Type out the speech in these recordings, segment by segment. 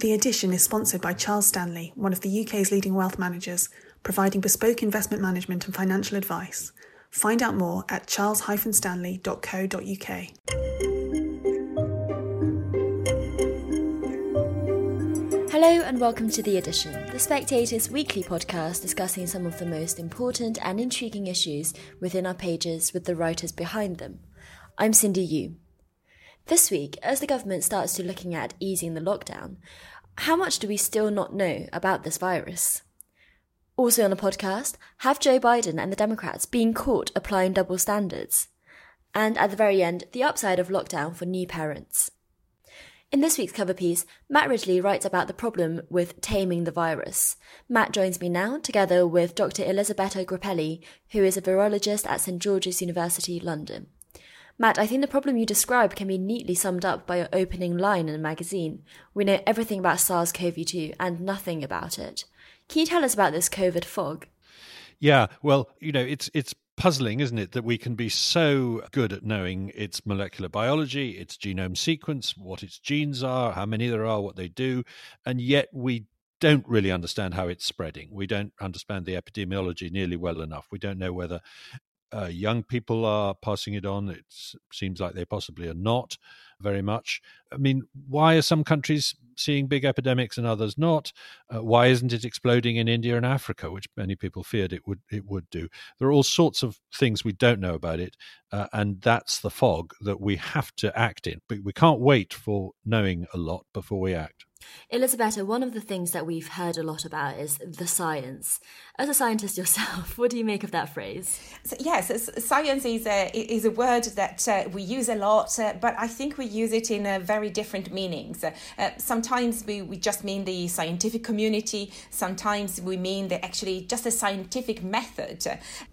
The edition is sponsored by Charles Stanley, one of the UK's leading wealth managers, providing bespoke investment management and financial advice. Find out more at charles-stanley.co.uk. Hello and welcome to The Edition, The Spectator's weekly podcast discussing some of the most important and intriguing issues within our pages with the writers behind them. I'm Cindy Yu. This week, as the government starts to looking at easing the lockdown, how much do we still not know about this virus? Also on the podcast, have Joe Biden and the Democrats been caught applying double standards? And at the very end, the upside of lockdown for new parents. In this week's cover piece, Matt Ridley writes about the problem with taming the virus. Matt joins me now, together with Dr. Elisabetta Groppelli, who is a virologist at St George's University, London. Matt, I think the problem you describe can be neatly summed up by your opening line in the magazine. We know everything about SARS CoV 2 and nothing about it. Can you tell us about this COVID fog? Yeah, well, you know, it's it's puzzling, isn't it, that we can be so good at knowing its molecular biology, its genome sequence, what its genes are, how many there are, what they do, and yet we don't really understand how it's spreading. We don't understand the epidemiology nearly well enough. We don't know whether uh, young people are passing it on. It seems like they possibly are not very much. I mean, why are some countries seeing big epidemics and others not? Uh, why isn't it exploding in India and Africa, which many people feared it would it would do? There are all sorts of things we don't know about it, uh, and that's the fog that we have to act in. But we can't wait for knowing a lot before we act. Elisabetta, one of the things that we've heard a lot about is the science. As a scientist yourself, what do you make of that phrase? So, yes, science is a, is a word that uh, we use a lot, uh, but I think we use it in uh, very different meanings. Uh, sometimes we, we just mean the scientific community, sometimes we mean the actually just a scientific method.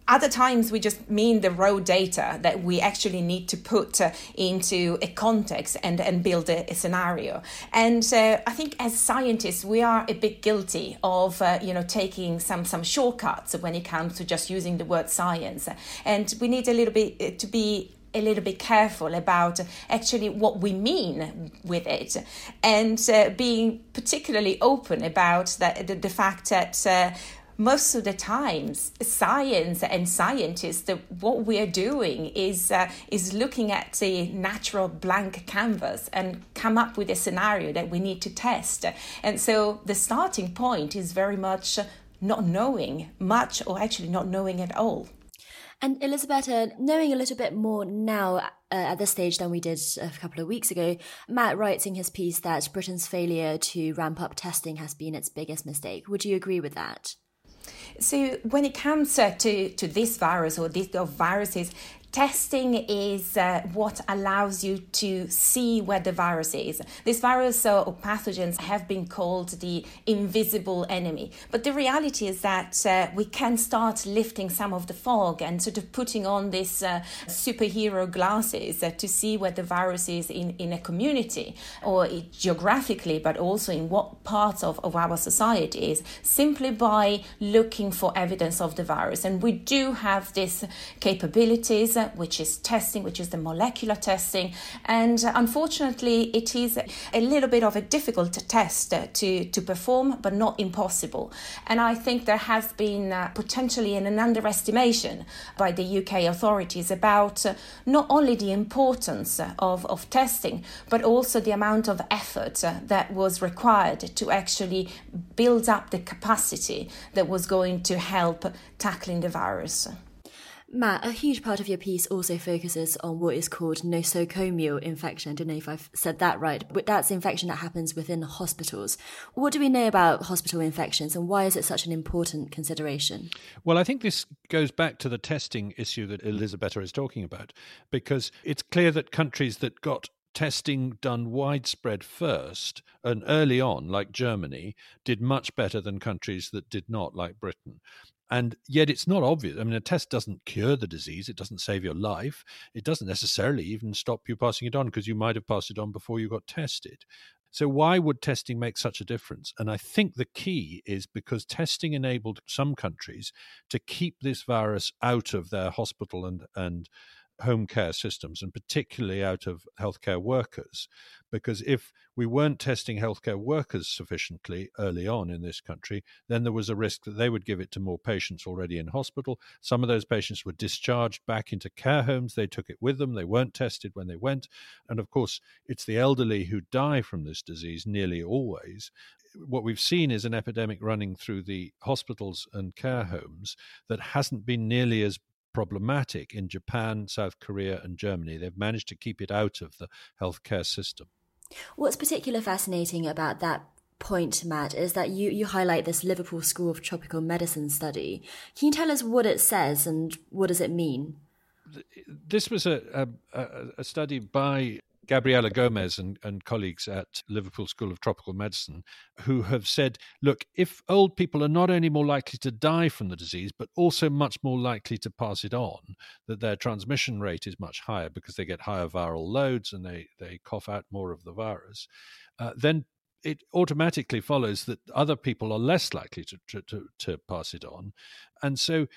Other times we just mean the raw data that we actually need to put uh, into a context and, and build a, a scenario. And uh, I think as scientists, we are a bit guilty of uh, you know taking some some shortcuts when it comes to just using the word science, and we need a little bit uh, to be a little bit careful about actually what we mean with it. And uh, being particularly open about the, the fact that uh, most of the times science and scientists the, what we are doing is uh, is looking at the natural blank canvas and come up with a scenario that we need to test and so the starting point is very much not knowing much or actually not knowing at all and Elisabetta, knowing a little bit more now uh, at this stage than we did a couple of weeks ago, Matt writes in his piece that Britain's failure to ramp up testing has been its biggest mistake. Would you agree with that? So when it comes uh, to, to this virus or these viruses, testing is uh, what allows you to see where the virus is. This virus uh, or pathogens have been called the invisible enemy. But the reality is that uh, we can start lifting some of the fog and sort of putting on this uh, superhero glasses uh, to see where the virus is in, in a community or geographically, but also in what parts of, of our society is simply by looking for evidence of the virus. And we do have these capabilities which is testing, which is the molecular testing. And uh, unfortunately, it is a little bit of a difficult test uh, to, to perform, but not impossible. And I think there has been uh, potentially an underestimation by the UK authorities about not only the importance of, of testing, but also the amount of effort that was required to actually build up the capacity that was going to help tackling the virus. Matt, a huge part of your piece also focuses on what is called nosocomial infection. I don't know if I've said that right, but that's infection that happens within hospitals. What do we know about hospital infections and why is it such an important consideration? Well, I think this goes back to the testing issue that Elisabetta is talking about, because it's clear that countries that got testing done widespread first and early on, like Germany, did much better than countries that did not, like Britain. And yet it's not obvious. I mean, a test doesn't cure the disease, it doesn't save your life, it doesn't necessarily even stop you passing it on because you might have passed it on before you got tested. So, why would testing make such a difference? And I think the key is because testing enabled some countries to keep this virus out of their hospital and, and home care systems and particularly out of healthcare workers. Because if we weren't testing healthcare workers sufficiently early on in this country, then there was a risk that they would give it to more patients already in hospital. Some of those patients were discharged back into care homes. They took it with them. They weren't tested when they went. And of course, it's the elderly who die from this disease nearly always what we've seen is an epidemic running through the hospitals and care homes that hasn't been nearly as problematic in Japan, South Korea, and Germany. They've managed to keep it out of the healthcare system. What's particularly fascinating about that point, Matt, is that you, you highlight this Liverpool School of Tropical Medicine study. Can you tell us what it says and what does it mean? This was a, a, a study by Gabriela Gomes and, and colleagues at Liverpool School of Tropical Medicine, who have said, look, if old people are not only more likely to die from the disease, but also much more likely to pass it on, that their transmission rate is much higher because they get higher viral loads and they, they cough out more of the virus, uh, then it automatically follows that other people are less likely to, to, to, to pass it on. And so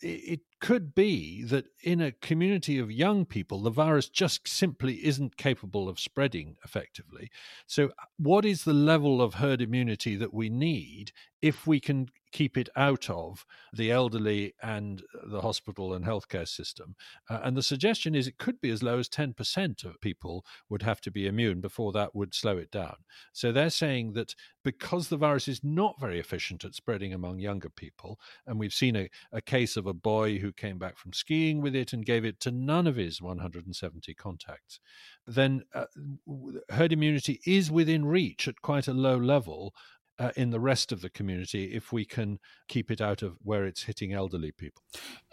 it could be that in a community of young people, the virus just simply isn't capable of spreading effectively. So, what is the level of herd immunity that we need if we can keep it out of the elderly and the hospital and healthcare system. Uh, and the suggestion is it could be as low as 10% of people would have to be immune before that would slow it down. So they're saying that because the virus is not very efficient at spreading among younger people, and we've seen a, a case of a boy who came back from skiing with it and gave it to none of his 170 contacts, then uh, herd immunity is within reach at quite a low level uh, in the rest of the community if we can keep it out of where it's hitting elderly people.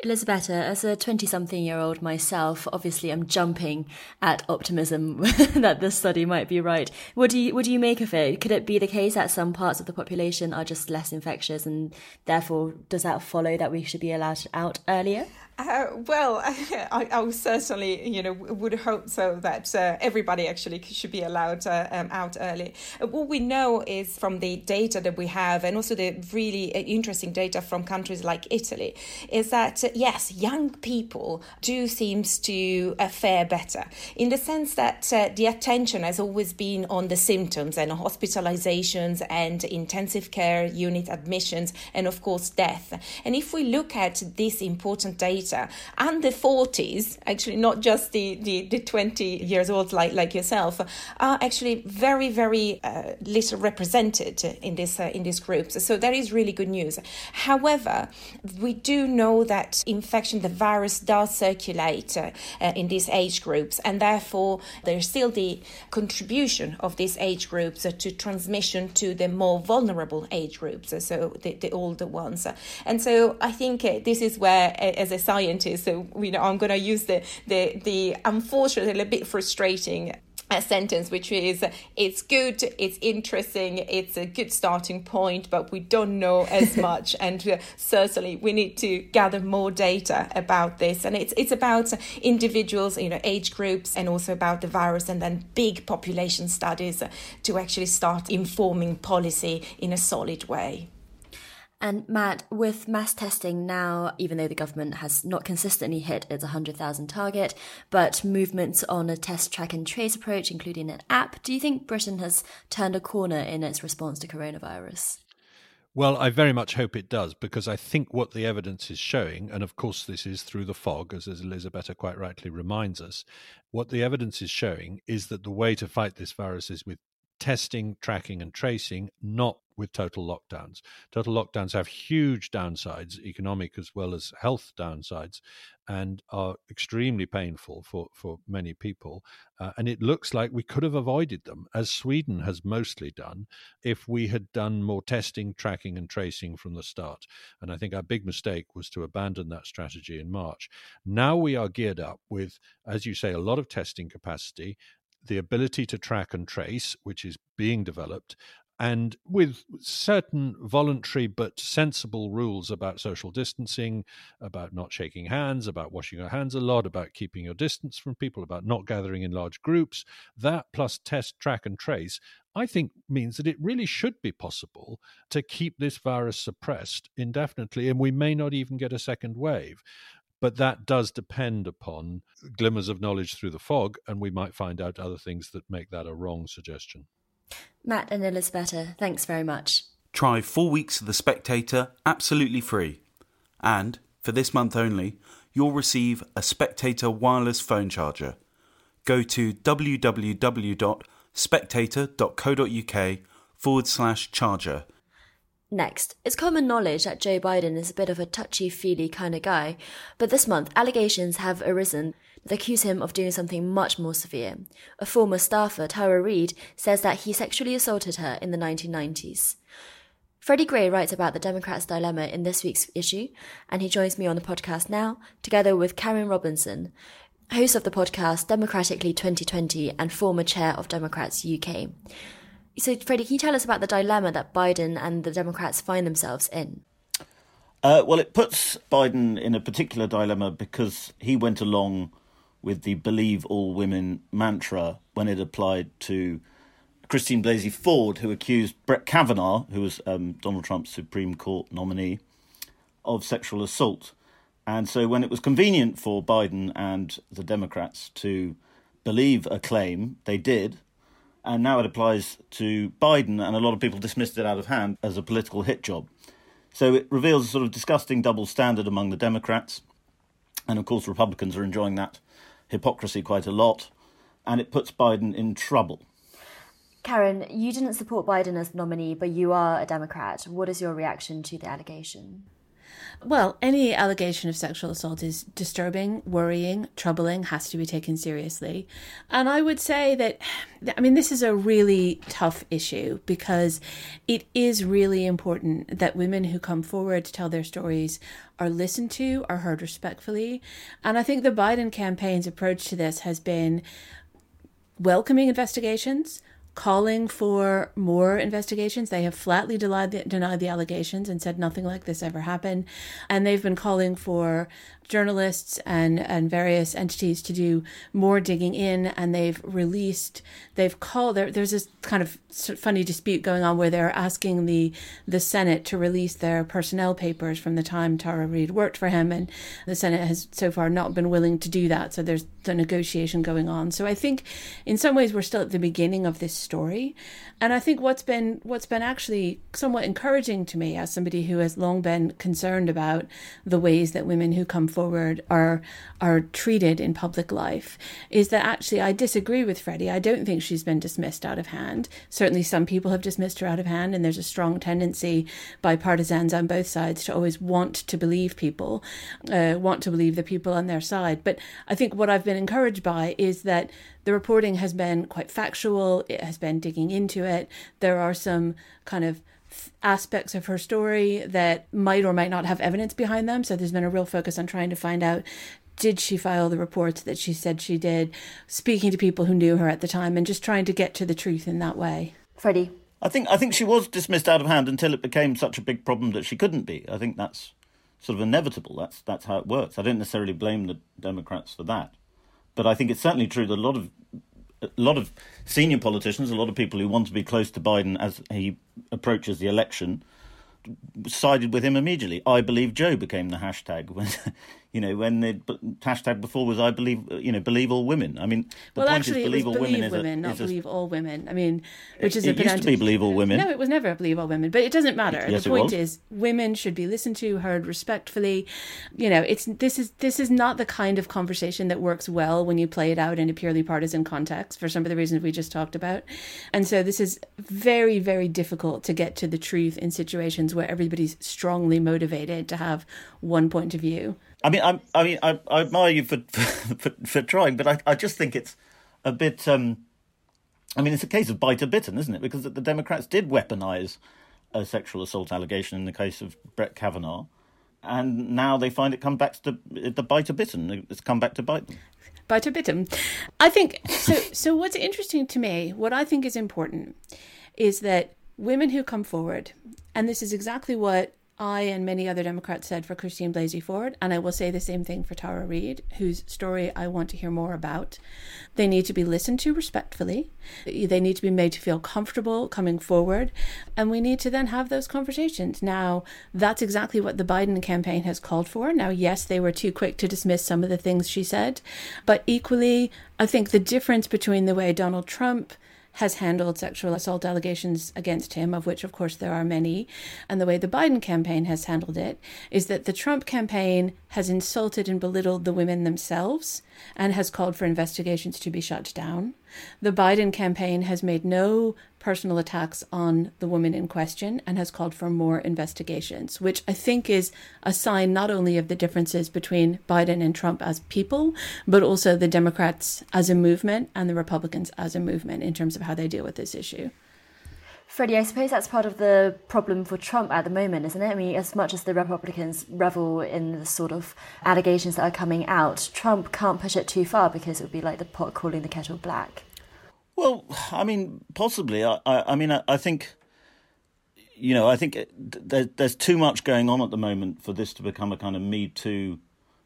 Elisabetta, as a 20 something year old myself, obviously I'm jumping at optimism that this study might be right. What do, you, what do you make of it? Could it be the case that some parts of the population are just less infectious and therefore does that follow that we should be allowed out earlier? Uh, well, I, I, certainly, you know, would hope so that uh, everybody actually should be allowed uh, um, out early. Uh, what we know is from the data that we have, and also the really uh, interesting data from countries like Italy, is that uh, yes, young people do seems to fare better in the sense that the attention has always been on the symptoms and hospitalizations and intensive care unit admissions, and of course death. And if we look at this important data and the 40s, actually not just the, the, the 20 years old like, like yourself, are actually very, very uh, little represented in this uh, in these groups. So that is really good news. However, we do know that infection, the virus does circulate uh, uh in these age groups, and therefore there's still the contribution of these age groups to transmission to the more vulnerable age groups, so the, the older ones. And so I think uh, this is where, as a scientist, so you know, I'm going to use the the the unfortunately a bit frustrating a sentence which is it's good it's interesting it's a good starting point but we don't know as much and uh, certainly we need to gather more data about this. And it's it's about individuals you know age groups and also about the virus and then big population studies to actually start informing policy in a solid way and Matt, with mass testing now, even though the government has not consistently hit its 100,000 target, but movements on a test track and trace approach, including an app, do you think Britain has turned a corner in its response to coronavirus? Well, I very much hope it does because I think what the evidence is showing, and of course this is through the fog, as, Elisabetta quite rightly reminds us, what the evidence is showing is that the way to fight this virus is with testing, tracking, and tracing, not with total lockdowns. Total lockdowns have huge downsides, economic as well as health downsides, and are extremely painful for, for many people. Uh, and it looks like we could have avoided them, as Sweden has mostly done, if we had done more testing, tracking, and tracing from the start. And I think our big mistake was to abandon that strategy in March. Now we are geared up with, as you say, a lot of testing capacity the ability to track and trace, which is being developed, and with certain voluntary but sensible rules about social distancing, about not shaking hands, about washing your hands a lot, about keeping your distance from people, about not gathering in large groups, that plus test, track, and trace, I think means that it really should be possible to keep this virus suppressed indefinitely, and we may not even get a second wave. But that does depend upon glimmers of knowledge through the fog, and we might find out other things that make that a wrong suggestion. Matt and Elisabetta, thanks very much. Try four weeks of The Spectator absolutely free. And, for this month only, you'll receive a Spectator wireless phone charger. Go to www.spectator.co.uk forward slash charger. Next, it's common knowledge that Joe Biden is a bit of a touchy feely kind of guy, but this month allegations have arisen accuse him of doing something much more severe. A former staffer, Tara Reade, says that he sexually assaulted her in the 1990s. Freddy Gray writes about the Democrats' dilemma in this week's issue, and he joins me on the podcast now, together with Karin Robinson, host of the podcast Democratically 2020 and former chair of Democrats UK. So, Freddy, can you tell us about the dilemma that Biden and the Democrats find themselves in? Uh, well, it puts Biden in a particular dilemma because he went along with the believe all women mantra when it applied to Christine Blasey Ford, who accused Brett Kavanaugh, who was um, Donald Trump's Supreme Court nominee, of sexual assault. And so, when it was convenient for Biden and the Democrats to believe a claim, they did. And now it applies to Biden, and a lot of people dismissed it out of hand as a political hit job. So it reveals a sort of disgusting double standard among the Democrats. And of course, Republicans are enjoying that hypocrisy quite a lot. And it puts Biden in trouble. Karin, you didn't support Biden as nominee, but you are a Democrat. What is your reaction to the allegation? Well, any allegation of sexual assault is disturbing, worrying, troubling, has to be taken seriously. And I would say that, I mean, this is a really tough issue because it is really important that women who come forward to tell their stories are listened to, are heard respectfully. And I think the Biden campaign's approach to this has been welcoming investigations calling for more investigations. They have flatly denied the, denied the allegations and said nothing like this ever happened. And they've been calling for journalists and, and various entities to do more digging in. And they've released, they've called, there, there's this kind of funny dispute going on where they're asking the, the Senate to release their personnel papers from the time Tara Reade worked for him. And the Senate has so far not been willing to do that. So there's the negotiation going on. So I think in some ways we're still at the beginning of this story. And I think what's been what's been actually somewhat encouraging to me as somebody who has long been concerned about the ways that women who come forward are are treated in public life is that actually I disagree with Freddy. I don't think she's been dismissed out of hand. Certainly some people have dismissed her out of hand and there's a strong tendency by partisans on both sides to always want to believe people, uh, want to believe the people on their side. But I think what I've been encouraged by is that the reporting has been quite factual, it has been digging into it. There are some kind of aspects of her story that might or might not have evidence behind them. So there's been a real focus on trying to find out did she file the reports that she said she did, speaking to people who knew her at the time, and just trying to get to the truth in that way. Freddy. I think I think she was dismissed out of hand until it became such a big problem that she couldn't be. I think that's sort of inevitable. That's that's how it works. I don't necessarily blame the Democrats for that. But I think it's certainly true that a lot of a lot of senior politicians, a lot of people who want to be close to Biden as he approaches the election, sided with him immediately. I believe Joe became the hashtag when, you know, when the hashtag before was I believe, uh, you know, believe all women. I mean, the well, point actually, is believe all women, women, is a, not is believe all women. I mean, which is it a used to be believe all women. No, it was never believe all women, but it doesn't matter. Yes, the point is, women should be listened to, heard respectfully. You know, it's this is this is not the kind of conversation that works well when you play it out in a purely partisan context for some of the reasons we just talked about, and so this is very very difficult to get to the truth in situations where everybody's strongly motivated to have one point of view. I mean, I, I mean, I, I admire you for, for for trying, but I, I just think it's a bit. Um, I mean, it's a case of bite a bitten, isn't it? Because the Democrats did weaponize a sexual assault allegation in the case of Brett Kavanaugh, and now they find it come back to the, bite a bitten. It's come back to bite them. Bite a bitten. I think so. So what's interesting to me, what I think is important, is that women who come forward, and this is exactly what I and many other Democrats said for Christine Blasey Ford, and I will say the same thing for Tara Reade, whose story I want to hear more about. They need to be listened to respectfully. They need to be made to feel comfortable coming forward, and we need to then have those conversations. Now, that's exactly what the Biden campaign has called for. Now, yes, they were too quick to dismiss some of the things she said, but equally, I think the difference between the way Donald Trump has handled sexual assault allegations against him, of which, of course, there are many, and the way the Biden campaign has handled it is that the Trump campaign has insulted and belittled the women themselves and has called for investigations to be shut down. The Biden campaign has made no personal attacks on the woman in question and has called for more investigations, which I think is a sign not only of the differences between Biden and Trump as people, but also the Democrats as a movement and the Republicans as a movement in terms of how they deal with this issue. Freddy, I suppose that's part of the problem for Trump at the moment, isn't it? I mean, as much as the Republicans revel in the sort of allegations that are coming out, Trump can't push it too far because it would be like the pot calling the kettle black. Well, I mean, possibly. I, I, I mean, I, I, think, you know, I think there, there's too much going on at the moment for this to become a kind of Me Too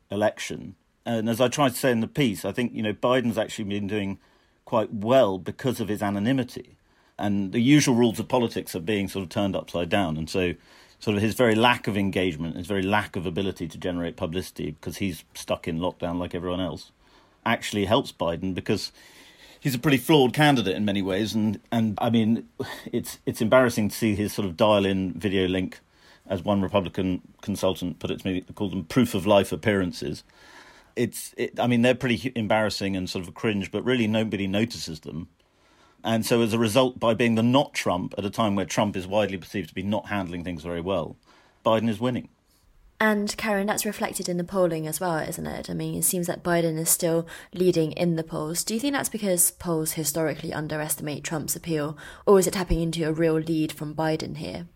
election. And as I tried to say in the piece, I think, you know, Biden's actually been doing quite well because of his anonymity and the usual rules of politics are being sort of turned upside down. And so, sort of his very lack of engagement, his very lack of ability to generate publicity because he's stuck in lockdown like everyone else, actually helps Biden because he's a pretty flawed candidate in many ways. And and I mean, it's it's embarrassing to see his sort of dial-in video link, as one Republican consultant put it to me, called them proof of life appearances. It's, it, I mean, they're pretty embarrassing and sort of cringe, but really nobody notices them and so, as a result, by being the not Trump at a time where Trump is widely perceived to be not handling things very well, Biden is winning. And Karin, that's reflected in the polling as well, isn't it? I mean, it seems that Biden is still leading in the polls. Do you think that's because polls historically underestimate Trump's appeal, or is it tapping into a real lead from Biden here?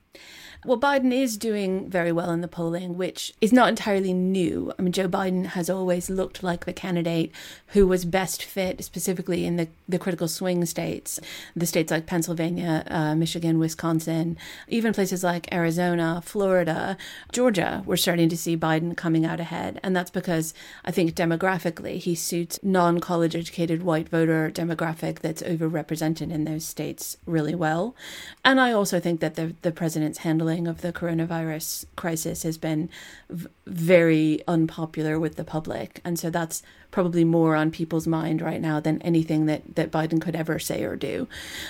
Well, Biden is doing very well in the polling, which is not entirely new. I mean, Joe Biden has always looked like the candidate who was best fit, specifically in the, the critical swing states, the states like Pennsylvania, uh, Michigan, Wisconsin, even places like Arizona, Florida, Georgia. We're starting to see Biden coming out ahead. And that's because I think demographically he suits non college educated white voter demographic that's overrepresented in those states really well. And I also think that the, the president's handling handling of the coronavirus crisis has been v- very unpopular with the public. And so that's probably more on people's mind right now than anything that, that Biden could ever say or do.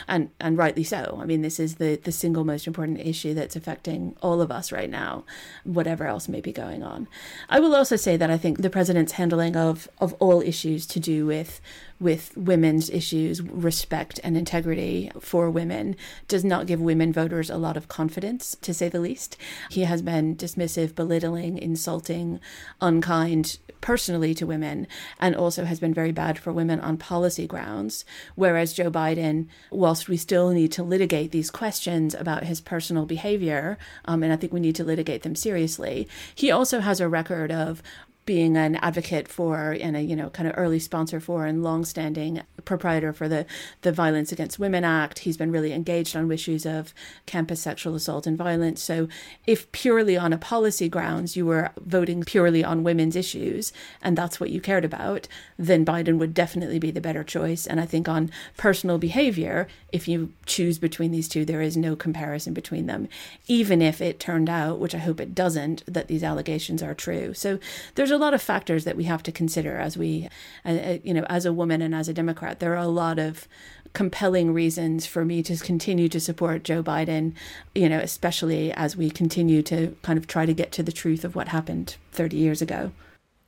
And and rightly so. I mean, this is the, the single most important issue that's affecting all of us right now, whatever else may be going on. I will also say that I think the president's handling of, of all issues to do with with women's issues, respect and integrity for women, does not give women voters a lot of confidence, to say the least. He has been dismissive, belittling, insulting, unkind personally to women, and also has been very bad for women on policy grounds. Whereas Joe Biden, whilst we still need to litigate these questions about his personal behavior, um, and I think we need to litigate them seriously, he also has a record of being an advocate for and a you know kind of early sponsor for and long-standing proprietor for the the Violence Against Women Act. He's been really engaged on issues of campus sexual assault and violence. So if purely on a policy grounds you were voting purely on women's issues and that's what you cared about, then Biden would definitely be the better choice. And I think on personal behavior, if you choose between these two, there is no comparison between them, even if it turned out, which I hope it doesn't, that these allegations are true. So there's a lot of factors that we have to consider as we, uh, uh, you know, as a woman and as a Democrat. There are a lot of compelling reasons for me to continue to support Joe Biden, you know, especially as we continue to kind of try to get to the truth of what happened 30 years ago.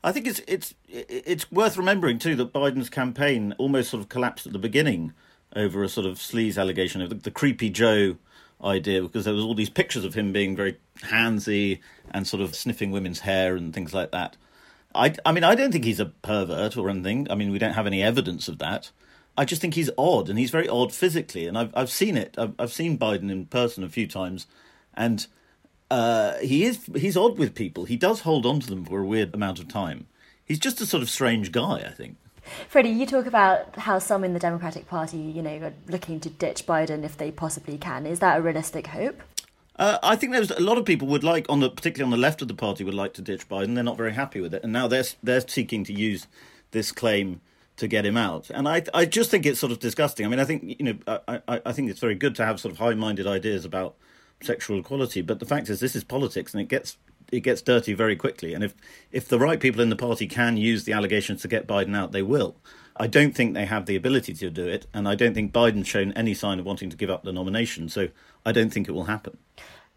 I think it's it's it's worth remembering too that Biden's campaign almost sort of collapsed at the beginning over a sort of sleaze allegation of the, the creepy Joe idea because there was all these pictures of him being very handsy and sort of sniffing women's hair and things like that. I, I mean, I don't think he's a pervert or anything. I mean, we don't have any evidence of that. I just think he's odd, and he's very odd physically. And I've I've seen it. I've I've seen Biden in person a few times, and uh, he is he's odd with people. He does hold on to them for a weird amount of time. He's just a sort of strange guy, I think. Freddy, you talk about how some in the Democratic Party, you know, are looking to ditch Biden if they possibly can. Is that a realistic hope? Uh, I think there's a lot of people would like, on the particularly on the left of the party, would like to ditch Biden. They're not very happy with it, and now they're they're seeking to use this claim to get him out. And I I just think it's sort of disgusting. I mean, I think you know I I, I think it's very good to have sort of high minded ideas about sexual equality, but the fact is this is politics, and it gets it gets dirty very quickly. And if if the right people in the party can use the allegations to get Biden out, they will. I don't think they have the ability to do it, and I don't think Biden's shown any sign of wanting to give up the nomination. So I don't think it will happen.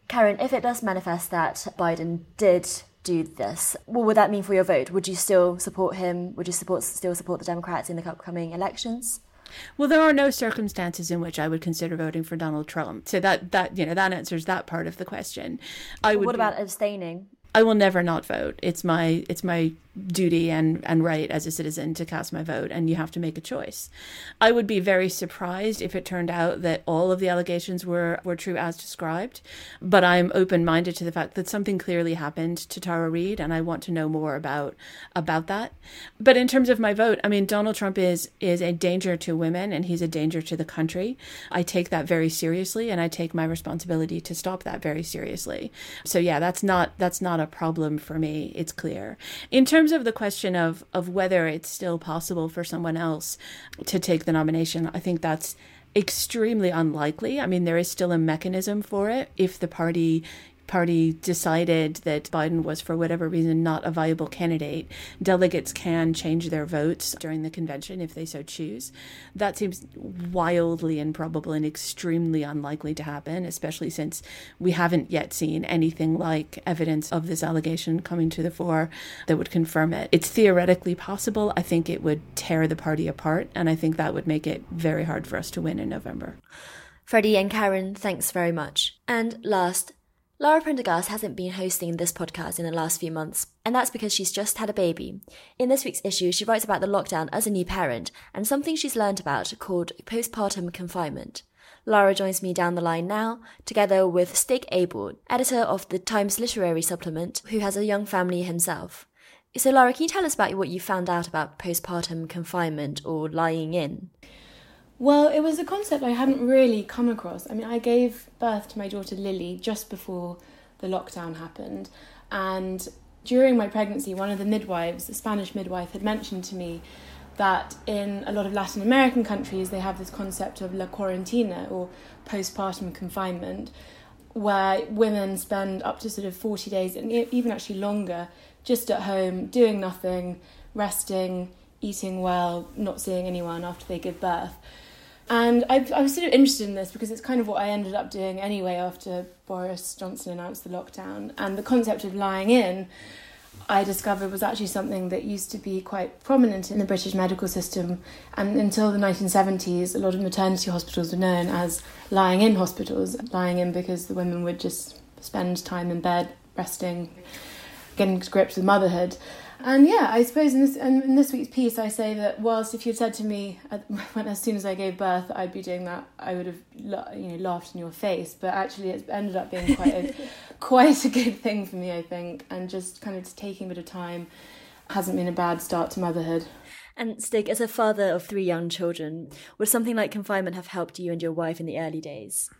Karin, if it does manifest that Biden did do this, what would that mean for your vote? Would you still support him? Would you support still support the Democrats in the upcoming elections? Well, there are no circumstances in which I would consider voting for Donald Trump. So that that you know that answers that part of the question. I would. What about be, abstaining? I will never not vote. It's my it's my duty and, and right as a citizen to cast my vote, and you have to make a choice. I would be very surprised if it turned out that all of the allegations were, were true as described, but I'm open minded to the fact that something clearly happened to Tara Reade, and I want to know more about about that. But in terms of my vote, I mean, Donald Trump is is a danger to women, and he's a danger to the country. I take that very seriously, and I take my responsibility to stop that very seriously. So yeah, that's not that's not a problem for me. It's clear. In terms terms of the question of of whether it's still possible for someone else to take the nomination, I think that's extremely unlikely. I mean, there is still a mechanism for it if the party party decided that Biden was, for whatever reason, not a viable candidate, delegates can change their votes during the convention if they so choose. That seems wildly improbable and extremely unlikely to happen, especially since we haven't yet seen anything like evidence of this allegation coming to the fore that would confirm it. It's theoretically possible. I think it would tear the party apart, and I think that would make it very hard for us to win in November. Freddy and Karin, thanks very much. And last, Lara Prendergast hasn't been hosting this podcast in the last few months, and that's because she's just had a baby. In this week's issue, she writes about the lockdown as a new parent and something she's learned about called postpartum confinement. Lara joins me down the line now, together with Stig Abell, editor of the Times Literary Supplement, who has a young family himself. So, Lara, can you tell us about what you found out about postpartum confinement or lying in? Well, it was a concept I hadn't really come across. I mean, I gave birth to my daughter Lily just before the lockdown happened, and during my pregnancy, one of the midwives, a Spanish midwife, had mentioned to me that in a lot of Latin American countries they have this concept of la cuarentena or postpartum confinement, where women spend up to sort of 40 days and even actually longer just at home doing nothing, resting, eating well, not seeing anyone after they give birth. And I, I was sort of interested in this because it's kind of what I ended up doing anyway after Boris Johnson announced the lockdown. And the concept of lying in, I discovered was actually something that used to be quite prominent in the British medical system. And until the 1970s, a lot of maternity hospitals were known as lying in hospitals, lying in because the women would just spend time in bed, resting, getting to grips with motherhood. And yeah, I suppose in this in this week's piece, I say that whilst if you'd said to me when as soon as I gave birth, I'd be doing that, I would have you know laughed in your face. But actually, it's ended up being quite a quite a good thing for me, I think, and just kind of taking a bit of time hasn't been a bad start to motherhood. And Stig, as a father of three young children, would something like confinement have helped you and your wife in the early days?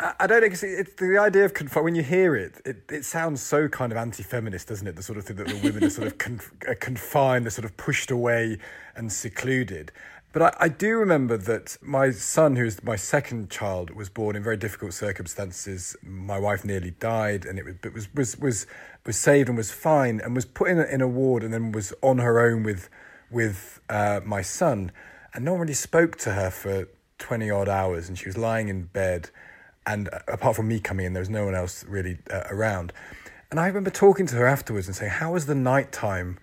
I don't know. It's, it's the idea of confi- when you hear it, it, it sounds so kind of anti-feminist, doesn't it? The sort of thing that the women are sort of conf- are confined, they're sort of pushed away and secluded. But I, I, do remember that my son, who is my second child, was born in very difficult circumstances. My wife nearly died, and it was was was was saved and was fine, and was put in a, in a ward, and then was on her own with with uh, my son, and no one really spoke to her for twenty odd hours, and she was lying in bed and uh, apart from me coming in, there was no one else really uh, around. And I remember talking to her afterwards and saying, "How was the night time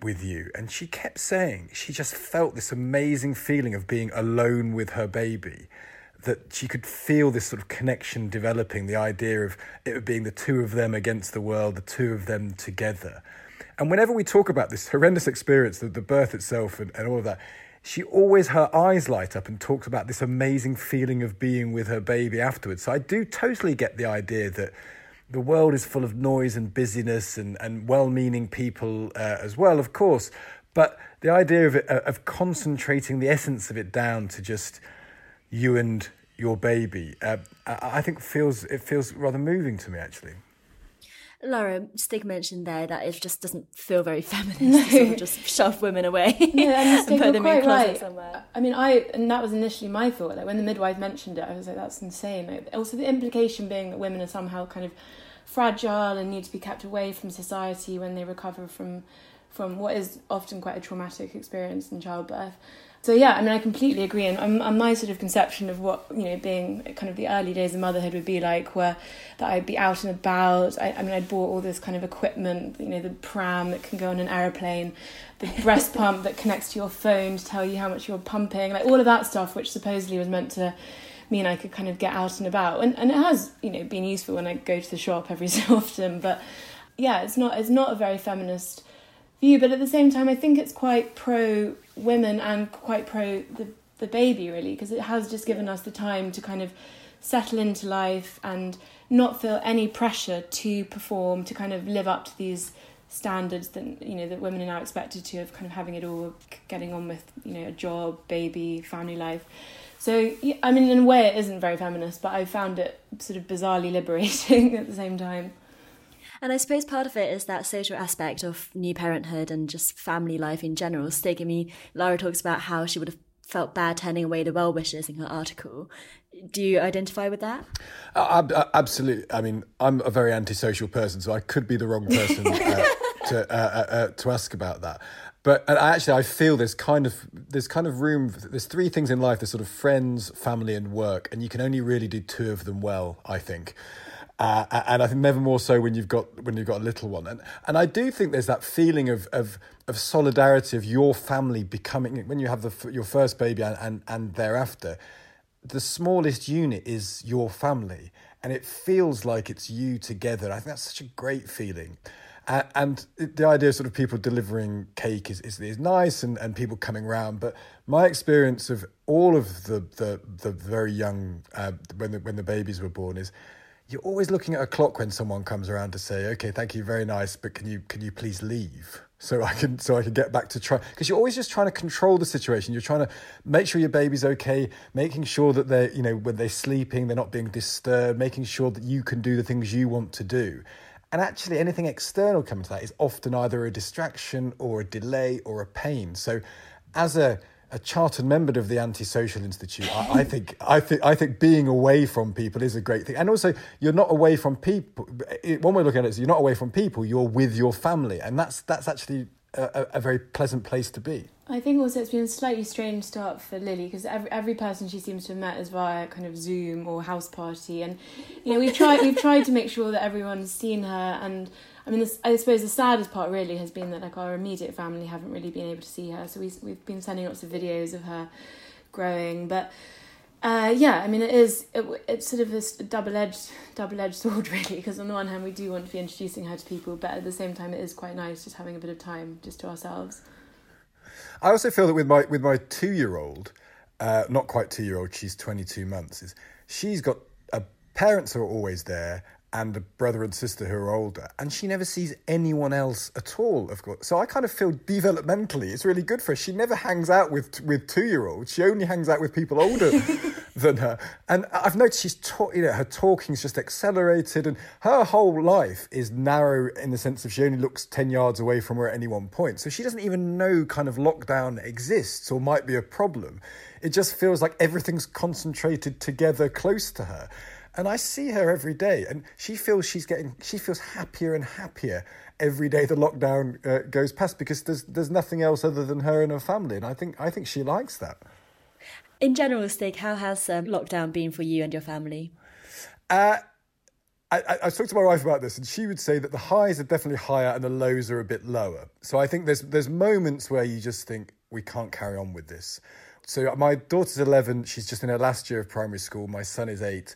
with you?" And she kept saying she just felt this amazing feeling of being alone with her baby. That she could feel this sort of connection developing, the idea of it being the two of them against the world, the two of them together. And whenever we talk about this horrendous experience, the, the birth itself and, and all of that, she always her eyes light up and talks about this amazing feeling of being with her baby afterwards. So I do totally get the idea that the world is full of noise and busyness and, and well-meaning people uh, as well, of course. But the idea of it, of concentrating the essence of it down to just you and your baby, uh, I think feels it feels rather moving to me actually. Lara, Stig mentioned there that it just doesn't feel very feminist no. to sort of just shove women away no, and, and put them in a closet right. somewhere. I mean, I and that was initially my thought. Like when the midwife mentioned it, I was like, "That's insane." Like, also, the implication being that women are somehow kind of fragile and need to be kept away from society when they recover from from what is often quite a traumatic experience in childbirth. So yeah, I mean, I completely agree, and, and, and my sort of conception of what you know, being kind of the early days of motherhood would be like, where that I'd be out and about. I, I mean, I'd bought all this kind of equipment, you know, the pram that can go on an aeroplane, the breast pump that connects to your phone to tell you how much you're pumping, like all of that stuff, which supposedly was meant to mean I could kind of get out and about, and and it has you know been useful when I go to the shop every so often, but yeah, it's not it's not a very feminist view, but at the same time, I think it's quite pro women and quite pro the the baby really because it has just given us the time to kind of settle into life and not feel any pressure to perform to kind of live up to these standards that you know that women are now expected to of kind of having it all getting on with you know a job baby family life. So i mean in a way it isn't very feminist but i found it sort of bizarrely liberating at the same time and I suppose part of it is that social aspect of new parenthood and just family life in general. Stig, I mean, Lara talks about how she would have felt bad turning away the well wishers in her article. Do you identify with that? Uh, absolutely. I mean, I'm a very antisocial person, so I could be the wrong person uh, to uh, uh, uh, to ask about that. But actually, I feel there's kind of there's kind of room. There's three things in life: there's sort of friends, family, and work, and you can only really do two of them well. I think. Uh, and I think never more so when you've got when you've got a little one, and and I do think there's that feeling of of of solidarity of your family becoming when you have the your first baby and and, and thereafter, the smallest unit is your family, and it feels like it's you together. I think that's such a great feeling. Uh, and the idea of sort of people delivering cake is, is, is nice and, and people coming around. But my experience of all of the the, the very young uh, when the, when the babies were born is you're always looking at a clock when someone comes around to say, "Okay, thank you, very nice, but can you can you please leave?" So I can so I can get back to try because you're always just trying to control the situation. You're trying to make sure your baby's okay, making sure that they're you know when they're sleeping, they're not being disturbed, making sure that you can do the things you want to do. And actually, anything external coming to that is often either a distraction or a delay or a pain. So, as a a chartered member of the Antisocial Institute, I, I, think I think I think being away from people is a great thing, and also you're not away from people. One way of looking at it is you're not away from people; you're with your family, and that's that's actually a, a very pleasant place to be. I think also it's been a slightly strange start for Lily because every every person she seems to have met is via kind of Zoom or house party, and you know we've tried we've tried to make sure that everyone's seen her and I mean, this, I suppose the saddest part really has been that like our immediate family haven't really been able to see her. So we've we've been sending lots of videos of her growing, but uh, yeah, I mean, it is it, it's sort of this double edged double edged sword really. Because on the one hand, we do want to be introducing her to people, but at the same time, it is quite nice just having a bit of time just to ourselves. I also feel that with my with my two year old, uh, not quite two year old, she's twenty two months. Is she's got uh, parents are always there and a brother and sister who are older, and she never sees anyone else at all. Of course, so I kind of feel developmentally it's really good for her. She never hangs out with with two year olds. She only hangs out with people older than her. And I've noticed she's ta- you know her talking's just accelerated, and her whole life is narrow in the sense of she only looks ten yards away from her at any one point. So she doesn't even know kind of lockdown exists or might be a problem. It just feels like everything's concentrated together close to her and I see her every day, and she feels she's getting, she feels happier and happier every day the lockdown uh, goes past because there's there's nothing else other than her and her family, and I think I think she likes that. In general, Stig, how has um, lockdown been for you and your family? Uh, I, I, talked to my wife about this, and she would say that the highs are definitely higher and the lows are a bit lower. So I think there's there's moments where you just think we can't carry on with this. So my daughter's 11; she's just in her last year of primary school. My son is eight,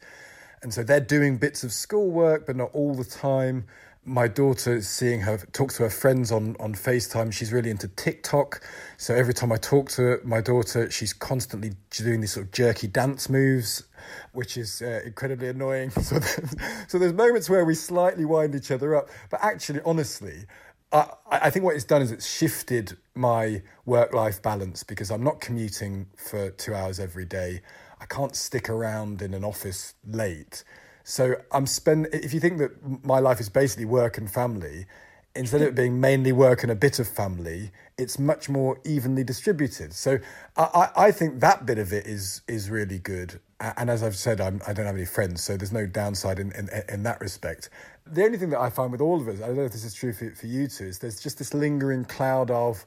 and so they're doing bits of schoolwork, but not all the time. My daughter is seeing her talk to her friends on, on FaceTime. She's really into TikTok. So every time I talk to my daughter, she's constantly doing these sort of jerky dance moves, which is uh, incredibly annoying. So there's, so there's moments where we slightly wind each other up. But actually, honestly, I, I think what it's done is it's shifted my work life balance because I'm not commuting for two hours every day. I can't stick around in an office late. So I'm spend. If you think that my life is basically work and family, instead of it being mainly work and a bit of family, it's much more evenly distributed. So I, I think that bit of it is is really good. And as I've said, I'm, I do not have any friends, so there's no downside in, in, in that respect. The only thing that I find with all of us, I don't know if this is true for, for you two, is there's just this lingering cloud of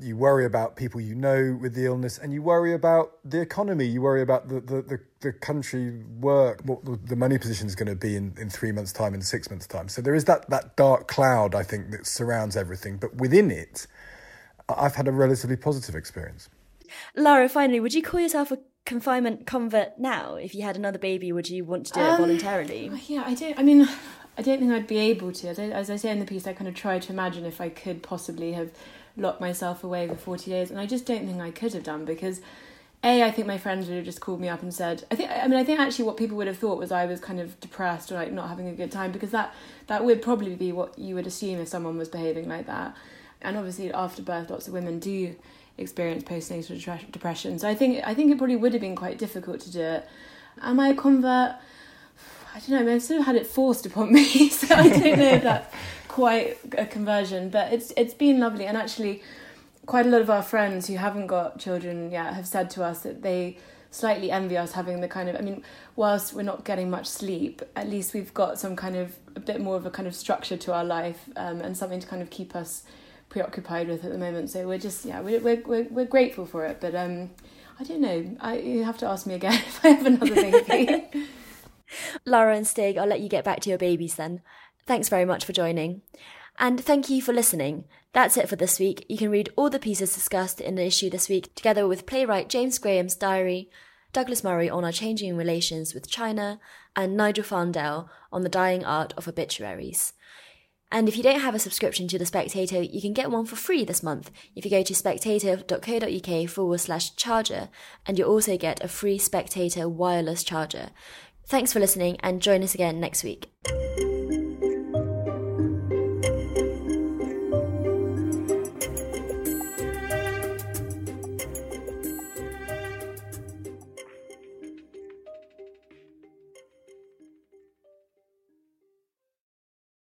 you worry about people you know with the illness and you worry about the economy. You worry about the, the, the, the country work what the money position is going to be in, in three months time in six months time. So there is that, that dark cloud i think that surrounds everything. But within it i've had a relatively positive experience. Lara finally would you call yourself a confinement convert now? If you had another baby would you want to do um, it voluntarily? yeah i don't i mean i don't think i'd be able to. I, as I say in the piece i kind of try to imagine if i could possibly have lock myself away for 40 days and I just don't think I could have done because a I think my friends would have just called me up and said I think I mean I think actually what people would have thought was I was kind of depressed or like not having a good time because that that would probably be what you would assume if someone was behaving like that. And obviously after birth lots of women do experience postnatal depression so I think I think it probably would have been quite difficult to do it. Am I a convert? I don't know I've sort of had it forced upon me so I don't know if that quite a conversion, but it's it's been lovely. And actually, quite a lot of our friends who haven't got children yet have said to us that they slightly envy us having the kind of. I mean, whilst we're not getting much sleep, at least we've got some kind of a bit more of a kind of structure to our life um, and something to kind of keep us preoccupied with at the moment. So we're just yeah we're we're we're, grateful for it, but um. I don't know. I you have to ask me again if I have another baby. Lara and Stig, I'll let you get back to your babies then. Thanks very much for joining. And thank you for listening. That's it for this week. You can read all the pieces discussed in the issue this week together with playwright James Graham's diary, Douglas Murray on our changing relations with China, and Nigel Farndale on the dying art of obituaries. And if you don't have a subscription to The Spectator, you can get one for free this month if you go to spectator.co.uk forward slash charger, and you'll also get a free Spectator wireless charger. Thanks for listening and join us again next week.